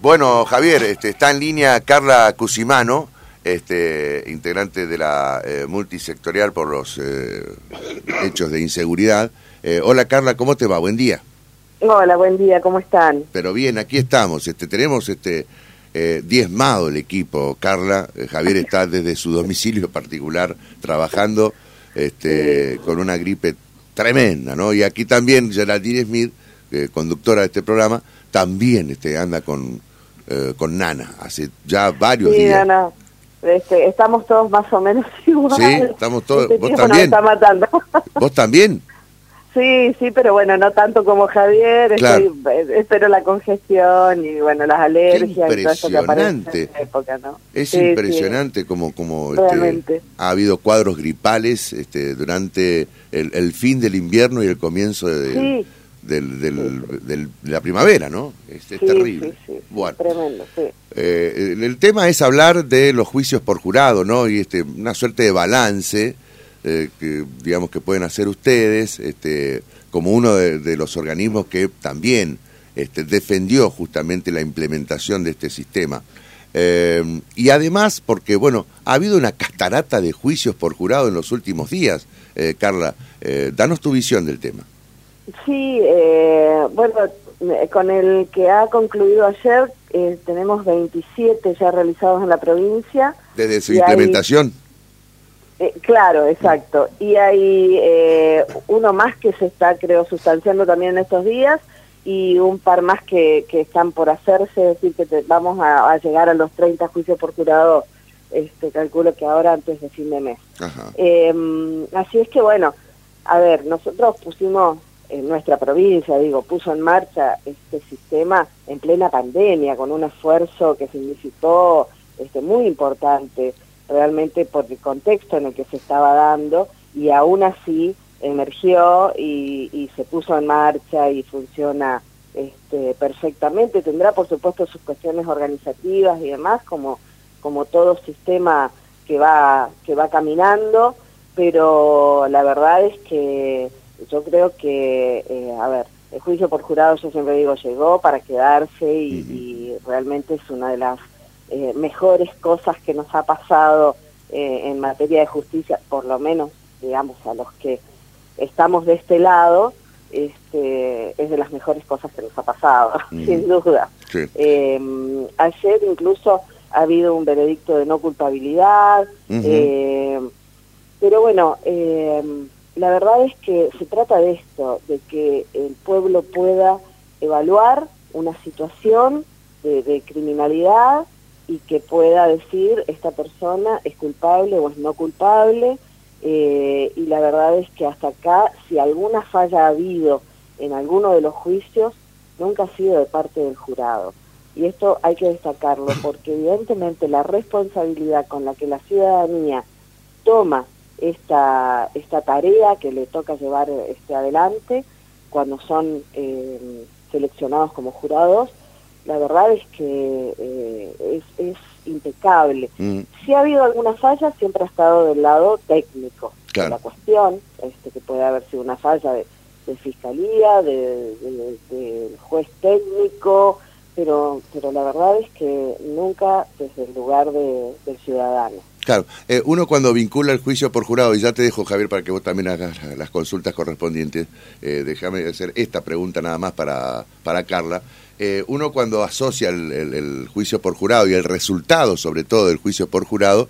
Bueno, Javier, este, está en línea Carla Cusimano, este, integrante de la eh, multisectorial por los eh, hechos de inseguridad. Eh, hola Carla, ¿cómo te va? Buen día. Hola, buen día, ¿cómo están? Pero bien, aquí estamos. Este, tenemos este, diezmado el equipo, Carla. Javier está desde su domicilio particular trabajando este, con una gripe tremenda, ¿no? Y aquí también Geraldine Smith, conductora de este programa, también este, anda con, eh, con Nana, hace ya varios sí, días. Nana. Este, estamos todos más o menos igual. Sí, estamos todos. Este ¿Vos también? está matando. ¿Vos también? Sí, sí, pero bueno, no tanto como Javier. Claro. Estoy, espero la congestión y bueno, las alergias y todo eso que aparece en esta época, ¿no? Es Sí, impresionante sí. como, como este, ha habido cuadros gripales este, durante el, el fin del invierno y el comienzo de, Sí. Del, del- del- de la primavera, ¿no? Es, es Sí, terrible. sí, sí, Bueno. Tremendo. Eh, el, el tema es hablar de los juicios por jurado, ¿no? Y este, una suerte de balance eh, que, digamos, que pueden hacer ustedes, este, como uno de, de los organismos que también este, defendió justamente la implementación de este sistema. Eh, y además, porque, bueno, ha habido una castarata de juicios por jurado en los últimos días. Eh, Carla, danos tu visión del tema. Sí, eh, bueno, eh, con el que ha concluido ayer, eh, tenemos 27 ya realizados en la provincia. Desde su hay- implementación. Eh, claro, exacto. Y hay eh, uno más que se está, creo, sustanciando también en estos días y un par más que, que están por hacerse, es decir, que te- vamos a, a llegar a los 30 juicios por jurado, este, calculo que ahora antes de fin de mes. Ajá. Eh, así es que bueno, a ver, nosotros pusimos en nuestra provincia, digo, puso en marcha este sistema en plena pandemia, con un esfuerzo que significó este, muy importante realmente por el contexto en el que se estaba dando y aún así emergió y, se puso en marcha y funciona este, perfectamente. Tendrá por supuesto sus cuestiones organizativas y demás, como, como todo sistema que va, que va caminando, pero la verdad es que yo creo que, eh, a ver, el juicio por jurado, yo siempre digo, llegó para quedarse y, realmente es una de las eh, mejores cosas que nos ha pasado eh, en materia de justicia, por lo menos, digamos, a los que estamos de este lado, este, es de las mejores cosas que nos ha pasado, sin duda. Sí. Eh, ayer incluso ha habido un veredicto de no culpabilidad, eh, pero bueno, eh, la verdad es que se trata de esto, de que el pueblo pueda evaluar una situación de, criminalidad y que pueda decir esta persona es culpable o es no culpable. eh, y la verdad es que hasta acá, si alguna falla ha habido en alguno de los juicios, nunca ha sido de parte del jurado. Y esto hay que destacarlo porque evidentemente la responsabilidad con la que la ciudadanía toma esta, esta tarea que le toca llevar este adelante cuando son eh, seleccionados como jurados, la verdad es que eh, es, es impecable. Mm, Si ha habido alguna falla, siempre ha estado del lado técnico Claro. de la cuestión, este, que puede haber sido una falla de, de fiscalía, de, de- del juez técnico, pero, pero la verdad es que nunca desde el lugar de- del ciudadano. Claro, eh, uno cuando vincula el juicio por jurado, y ya te dejo Javier para que vos también hagas la- las consultas correspondientes, eh, déjame hacer esta pregunta nada más para, para Carla, Eh, uno cuando asocia el, el- el juicio por jurado y el resultado sobre todo del juicio por jurado,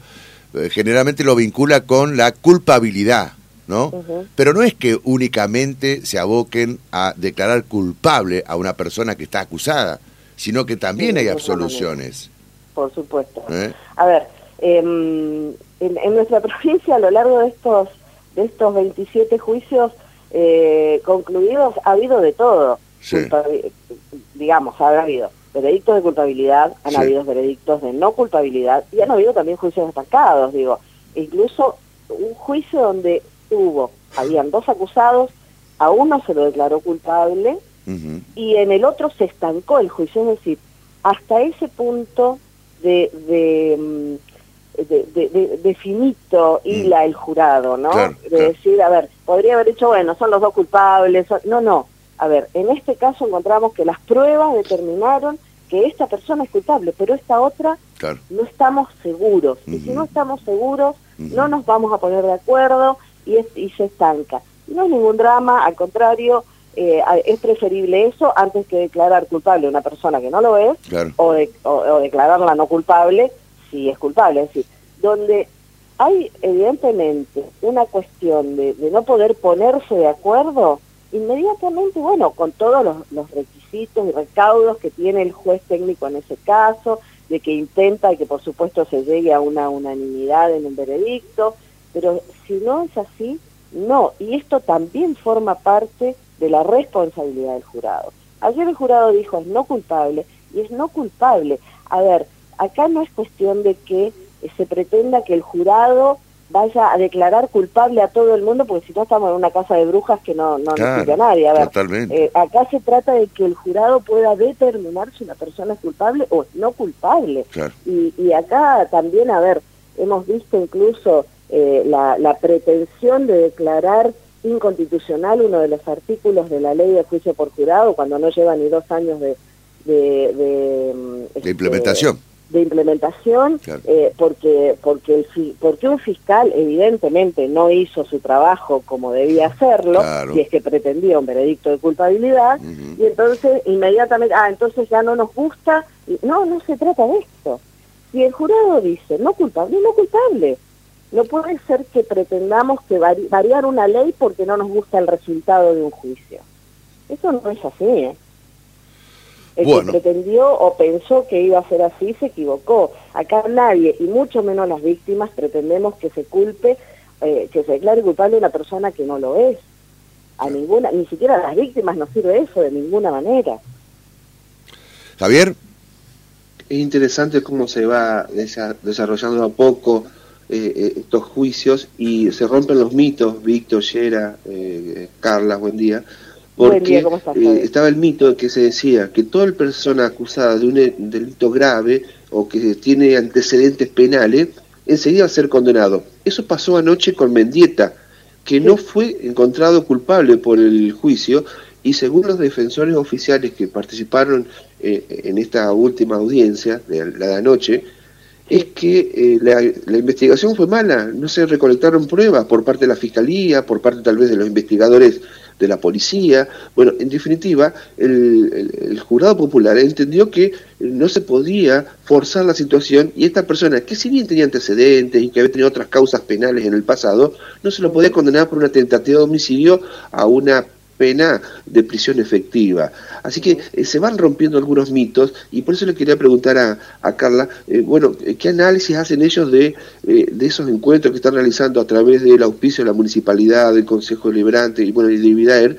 eh, generalmente lo vincula con la culpabilidad, ¿no? Pero no es que únicamente se aboquen a declarar culpable a una persona que está acusada, sino que también Sí, hay absoluciones. Por supuesto. ¿eh? A ver, em, en, en nuestra provincia a lo largo de estos de estos 27 juicios eh, concluidos ha habido de todo. Sí. Digamos, ha habido veredictos de culpabilidad, han Sí. habido veredictos de no culpabilidad y han habido también juicios destacados, digo. Incluso un juicio donde hubo, habían dos acusados, a uno se lo declaró culpable Y en el otro se estancó el juicio, es decir, hasta ese punto de, de, mm, de, de- de- de finito hila el jurado, ¿no? Claro, de claro. decir, a ver, podría haber dicho, bueno, son los dos culpables, son- no, no, a ver, en este caso encontramos que las pruebas determinaron que esta persona es culpable, pero esta otra no estamos seguros. Y si no estamos seguros, no nos vamos a poner de acuerdo y, y se estanca. No es ningún drama, al contrario, eh, es preferible eso antes que declarar culpable a una persona que no lo es o, o, declararla no culpable si es culpable. Es decir, donde hay evidentemente una cuestión de, no poder ponerse de acuerdo, inmediatamente, bueno, con todos los, requisitos y recaudos que tiene el juez técnico en ese caso, de que intenta y que por supuesto se llegue a una unanimidad en un veredicto, pero si no es así, no. Y esto también forma parte de la responsabilidad del jurado. Ayer el jurado dijo es no culpable y es no culpable. A ver, acá no es cuestión de que se pretenda que el jurado vaya a declarar culpable a todo el mundo, porque si no estamos en una casa de brujas que no, no a nadie. A ver, eh, acá se trata de que el jurado pueda determinar si una persona es culpable o no culpable. Y, y acá también, a ver, hemos visto incluso eh, la, la pretensión de declarar inconstitucional uno de los artículos de la ley de juicio por jurado cuando no lleva ni dos años de, de, de, este, implementación. de implementación eh, porque porque el porque un fiscal evidentemente no hizo su trabajo como debía hacerlo y es que pretendía un veredicto de culpabilidad y entonces inmediatamente ah entonces ya no nos gusta no no se trata de esto. Si el jurado dice no culpable no culpable no puede ser que pretendamos que variar una ley porque no nos gusta el resultado de un juicio. Eso no es así. ¿eh? El que pretendió o pensó que iba a ser así se equivocó. Acá nadie, y mucho menos las víctimas, pretendemos que se culpe, eh, que se declare culpable a una persona que no lo es. A ninguna, ni siquiera a las víctimas nos sirve eso de ninguna manera. Javier. Es interesante cómo se va desarrollando a poco eh, eh, estos juicios y se rompen los mitos, Víctor, Yera, eh, Carla, buen día, porque estaba el mito de que se decía que toda persona acusada de un delito grave o que tiene antecedentes penales, enseguida va a ser condenado. Eso pasó anoche con Mendieta, que no fue encontrado culpable por el juicio y según los defensores oficiales que participaron en esta última audiencia de la de anoche, es que eh, la, investigación fue mala, no se recolectaron pruebas por parte de la Fiscalía, por parte tal vez de los investigadores de la policía. Bueno, en definitiva, el, jurado popular entendió que no se podía forzar la situación y esta persona, que si bien tenía antecedentes y que había tenido otras causas penales en el pasado, no se lo podía condenar por una tentativa de homicidio a una pena de prisión efectiva. Así que eh, se van rompiendo algunos mitos y por eso le quería preguntar a, a Carla, eh, bueno, eh, ¿qué análisis hacen ellos de, de esos encuentros que están realizando a través del auspicio de la municipalidad, del Consejo Deliberante y bueno, y de Vidaer,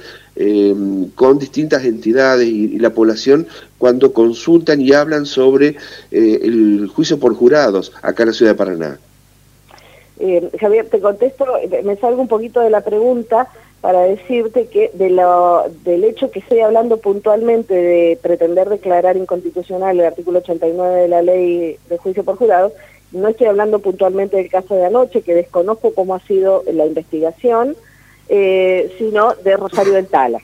con distintas entidades y, la población cuando consultan y hablan sobre el juicio por jurados acá en la ciudad de Paraná? Javier, te contesto, me salgo un poquito de la pregunta para decirte que de lo, del hecho que estoy hablando puntualmente de pretender declarar inconstitucional el artículo 89 de la ley de juicio por jurados, no estoy hablando puntualmente del caso de anoche, que desconozco cómo ha sido la investigación, eh, sino de Rosario del Tala,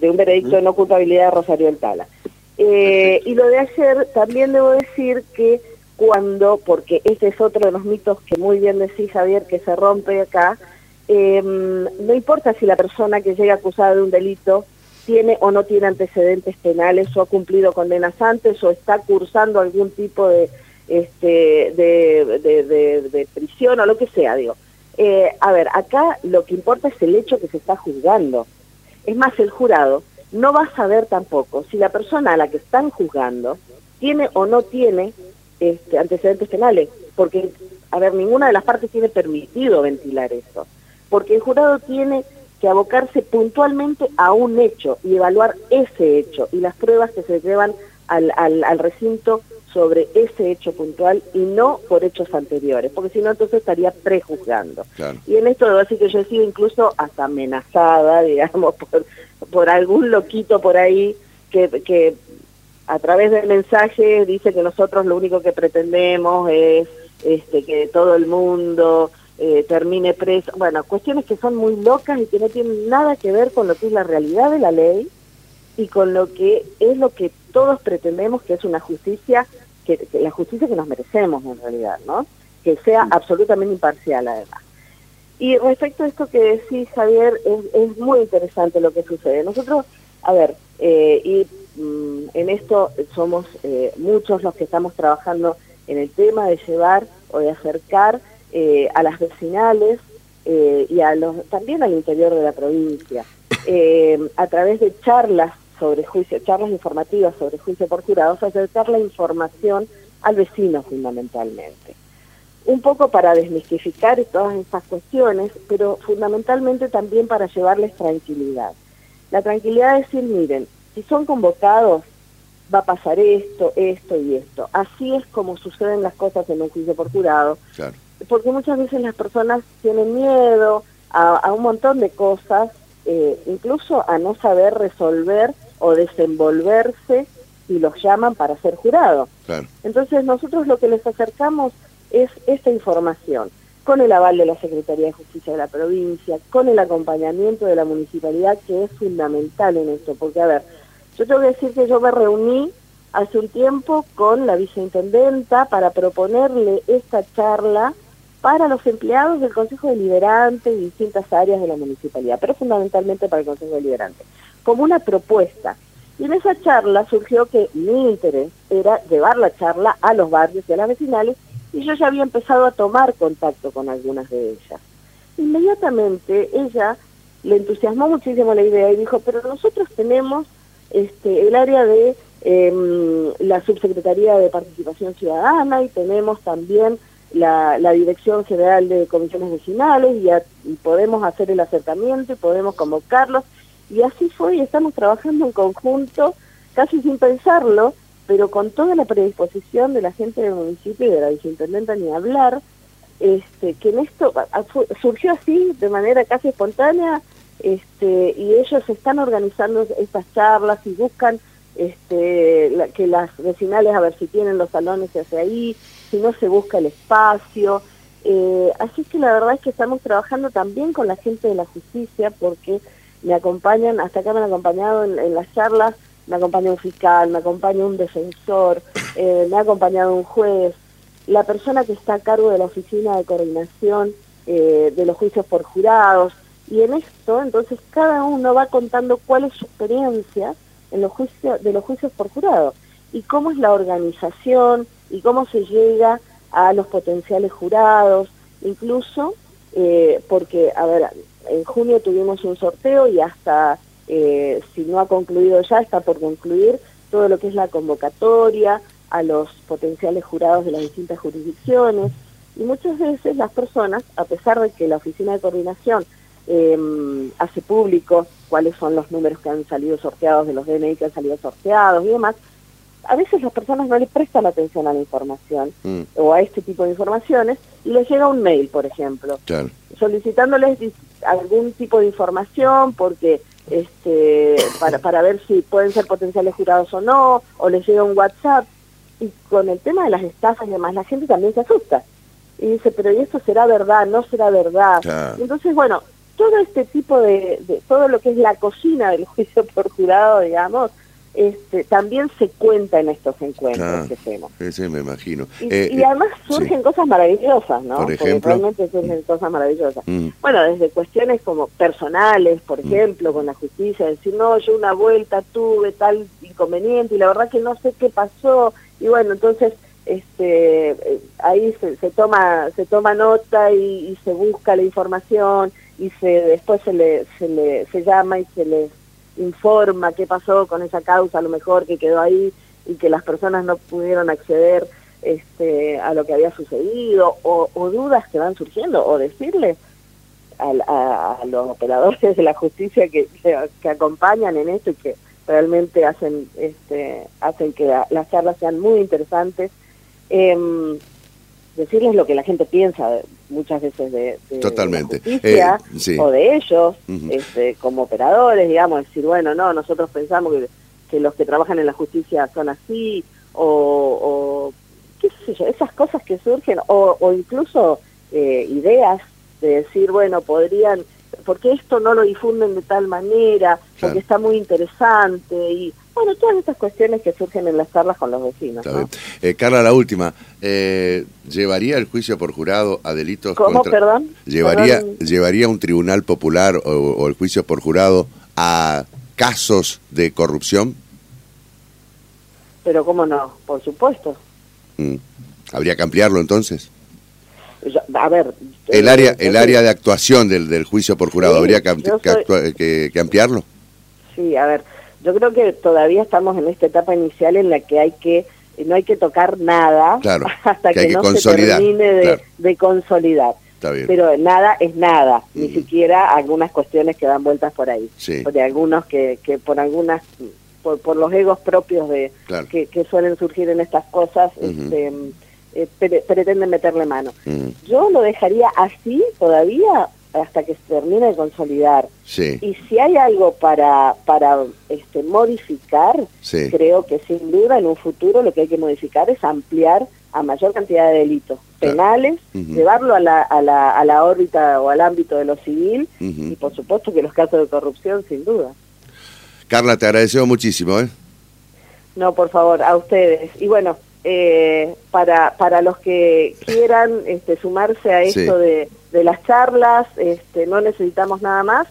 de un veredicto de no culpabilidad de Rosario del Tala. Eh, y lo de ayer también debo decir que cuando, porque este es otro de los mitos que muy bien decís Javier, que se rompe acá, eh, no importa si la persona que llega acusada de un delito tiene o no tiene antecedentes penales o ha cumplido condenas antes o está cursando algún tipo de, este, prisión o lo que sea, digo. Eh, a ver, acá lo que importa es el hecho que se está juzgando. Es más, el jurado no va a saber tampoco si la persona a la que están juzgando tiene o no tiene este, antecedentes penales, porque, a ver, ninguna de las partes tiene permitido ventilar eso porque el jurado tiene que abocarse puntualmente a un hecho y evaluar ese hecho y las pruebas que se llevan al, al, recinto sobre ese hecho puntual y no por hechos anteriores, porque si no entonces estaría prejuzgando. Y en esto debo decir que yo he sido incluso hasta amenazada, digamos, por, por algún loquito por ahí que, que a través del mensaje dice que nosotros lo único que pretendemos es este, que todo el mundo eh, termine preso. Bueno, cuestiones que son muy locas y que no tienen nada que ver con lo que es la realidad de la ley y con lo que es lo que todos pretendemos que es una justicia, que, la justicia que nos merecemos en realidad, ¿no? Que sea absolutamente imparcial además. Y respecto a esto que decís, Javier, es, muy interesante lo que sucede. Nosotros, a ver, eh, y mm, en esto somos eh, muchos los que estamos trabajando en el tema de llevar o de acercar eh, a las vecinales y a los, también al interior de la provincia, a través de charlas sobre juicio, charlas informativas sobre juicio por jurados, acercar la información al vecino fundamentalmente. Un poco para desmistificar todas estas cuestiones, pero fundamentalmente también para llevarles tranquilidad. La tranquilidad de decir, miren, si son convocados, va a pasar esto, esto y esto. Así es como suceden las cosas en un juicio por jurado. Porque muchas veces las personas tienen miedo a, un montón de cosas, eh, incluso a no saber resolver o desenvolverse y los llaman para ser jurado. Entonces nosotros lo que les acercamos es esta información, con el aval de la Secretaría de Justicia de la provincia, con el acompañamiento de la municipalidad, que es fundamental en esto, porque a ver, yo te voy a decir que yo me reuní hace un tiempo con la viceintendenta para proponerle esta charla para los empleados del Consejo Deliberante y distintas áreas de la municipalidad, pero fundamentalmente para el Consejo Deliberante como una propuesta. Y en esa charla surgió que mi interés era llevar la charla a los barrios y a las vecinales y yo ya había empezado a tomar contacto con algunas de ellas. Inmediatamente ella le entusiasmó muchísimo la idea y dijo, pero nosotros tenemos este, el área de em, la Subsecretaría de Participación Ciudadana y tenemos también la, Dirección General de Comisiones Vecinales y podemos hacer el acercamiento y podemos convocarlos. Y así fue y estamos trabajando en conjunto, casi sin pensarlo, pero con toda la predisposición de la gente del municipio y de la viceintendenta ni hablar, este, que en esto surgió así, de manera casi espontánea, este, y ellos están organizando estas charlas y buscan este, que las vecinales a ver si tienen los salones hacia ahí, si no se busca el espacio. Eh, así que la verdad es que estamos trabajando también con la gente de la justicia porque me acompañan, hasta acá me han acompañado en, las charlas, me acompaña un fiscal, me acompaña un defensor, eh, me ha acompañado un juez, la persona que está a cargo de la oficina de coordinación eh, de los juicios por jurados, y en esto entonces cada uno va contando cuál es su experiencia en los juicios, de los juicios por jurado y cómo es la organización y cómo se llega a los potenciales jurados, incluso eh, porque, a ver, en junio tuvimos un sorteo y hasta, eh, si no ha concluido ya, está por concluir todo lo que es la convocatoria a los potenciales jurados de las distintas jurisdicciones. Y muchas veces las personas, a pesar de que la Oficina de Coordinación em, hace público cuáles son los números que han salido sorteados de los DNI que han salido sorteados y demás, a veces las personas no les prestan atención a la información mm. o a este tipo de informaciones y les llega un mail, por ejemplo, solicitándoles algún tipo de información porque este para, para ver si pueden ser potenciales jurados o no, o les llega un WhatsApp. Y con el tema de las estafas y demás, la gente también se asusta. Y dice, pero ¿y esto será verdad? ¿No será verdad? Entonces, bueno, todo este tipo de, de, todo lo que es la cocina del juicio por jurado, digamos, este, también se cuenta en estos encuentros que hacemos. Sí, me imagino. Y, eh, además surgen cosas maravillosas, ¿no? Por ejemplo. realmente surgen cosas maravillosas. Mm. Bueno, desde cuestiones como personales, por mm. ejemplo, con la justicia, decir, no, yo una vuelta tuve tal inconveniente y la verdad que no sé qué pasó. Y bueno, entonces este eh, ahí se, se, toma se toma nota y, y, se busca la información y se después se le se le se llama y se le informa qué pasó con esa causa, a lo mejor que quedó ahí y que las personas no pudieron acceder este, a lo que había sucedido, o, dudas que van surgiendo, o decirle a, los operadores de la justicia que, que, acompañan en esto y que realmente hacen, este, hacen que las charlas sean muy interesantes. Em, decirles lo que la gente piensa muchas veces de, Totalmente. Eh, o de ellos este, como operadores, digamos, decir, bueno, no, nosotros pensamos que, que, los que trabajan en la justicia son así, o, qué sé yo, esas cosas que surgen, o, o incluso eh, ideas de decir, bueno, podrían ¿por qué esto no lo difunden de tal manera? Porque está muy interesante y bueno, todas estas cuestiones que surgen en las charlas con los vecinos. Eh, Carla, la última. Eh, ¿Llevaría el juicio por jurado a delitos ¿Cómo, perdón? ¿Llevaría, ¿Llevaría un tribunal popular o, el juicio por jurado a casos de corrupción? Pero cómo no, por supuesto. Mm. ¿Habría que ampliarlo entonces? A ver... El área, el área de actuación del, del juicio por jurado, ¿habría que, que ampliarlo? Sí, a ver yo creo que todavía estamos en esta etapa inicial en la que hay que no hay que tocar nada hasta que, no se termine de, consolidar. Pero nada es nada, ni siquiera algunas cuestiones que dan vueltas por ahí. de algunos que, que por algunas, por, por los egos propios de que, que, suelen surgir en estas cosas, este, eh, pretenden meterle mano. Yo lo dejaría así todavía hasta que se termine de consolidar. Y si hay algo para, para este, modificar, creo que sin duda en un futuro lo que hay que modificar es ampliar a mayor cantidad de delitos penales, llevarlo a la, a, la, a la órbita o al ámbito de lo civil y por supuesto que los casos de corrupción sin duda. Carla, te agradecemos muchísimo. ¿eh? No, por favor, a ustedes. Y bueno, eh, para, para los que quieran este, sumarse a esto de, de, las charlas, este, no necesitamos nada más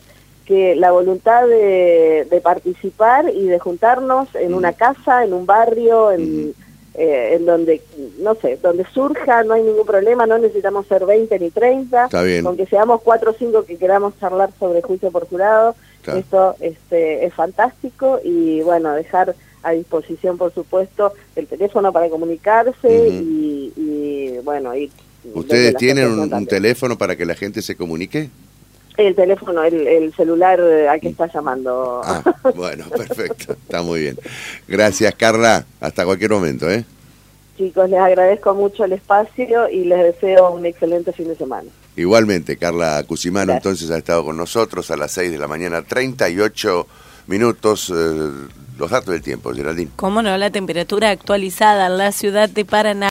que la voluntad de, de participar y de juntarnos en una casa, en un barrio, en, eh, en donde, no sé, donde surja, no hay ningún problema, no necesitamos ser 20 ni 30, aunque seamos 4 o 5 que queramos charlar sobre juicio por jurado, esto este, es fantástico y bueno, dejar a disposición, por supuesto, el teléfono para comunicarse y, bueno, y ¿Ustedes tienen un, teléfono para que la gente se comunique? El teléfono, el, celular a que está llamando. Ah, bueno, perfecto, está muy bien. Gracias, Carla. Hasta cualquier momento, ¿eh? Chicos, les agradezco mucho el espacio y les deseo un excelente fin de semana. Igualmente, Carla Cusimano entonces ha estado con nosotros a las 6 de la mañana, 38 minutos. Eh, los datos del tiempo, Geraldine. Cómo no, la temperatura actualizada en la ciudad de Paraná.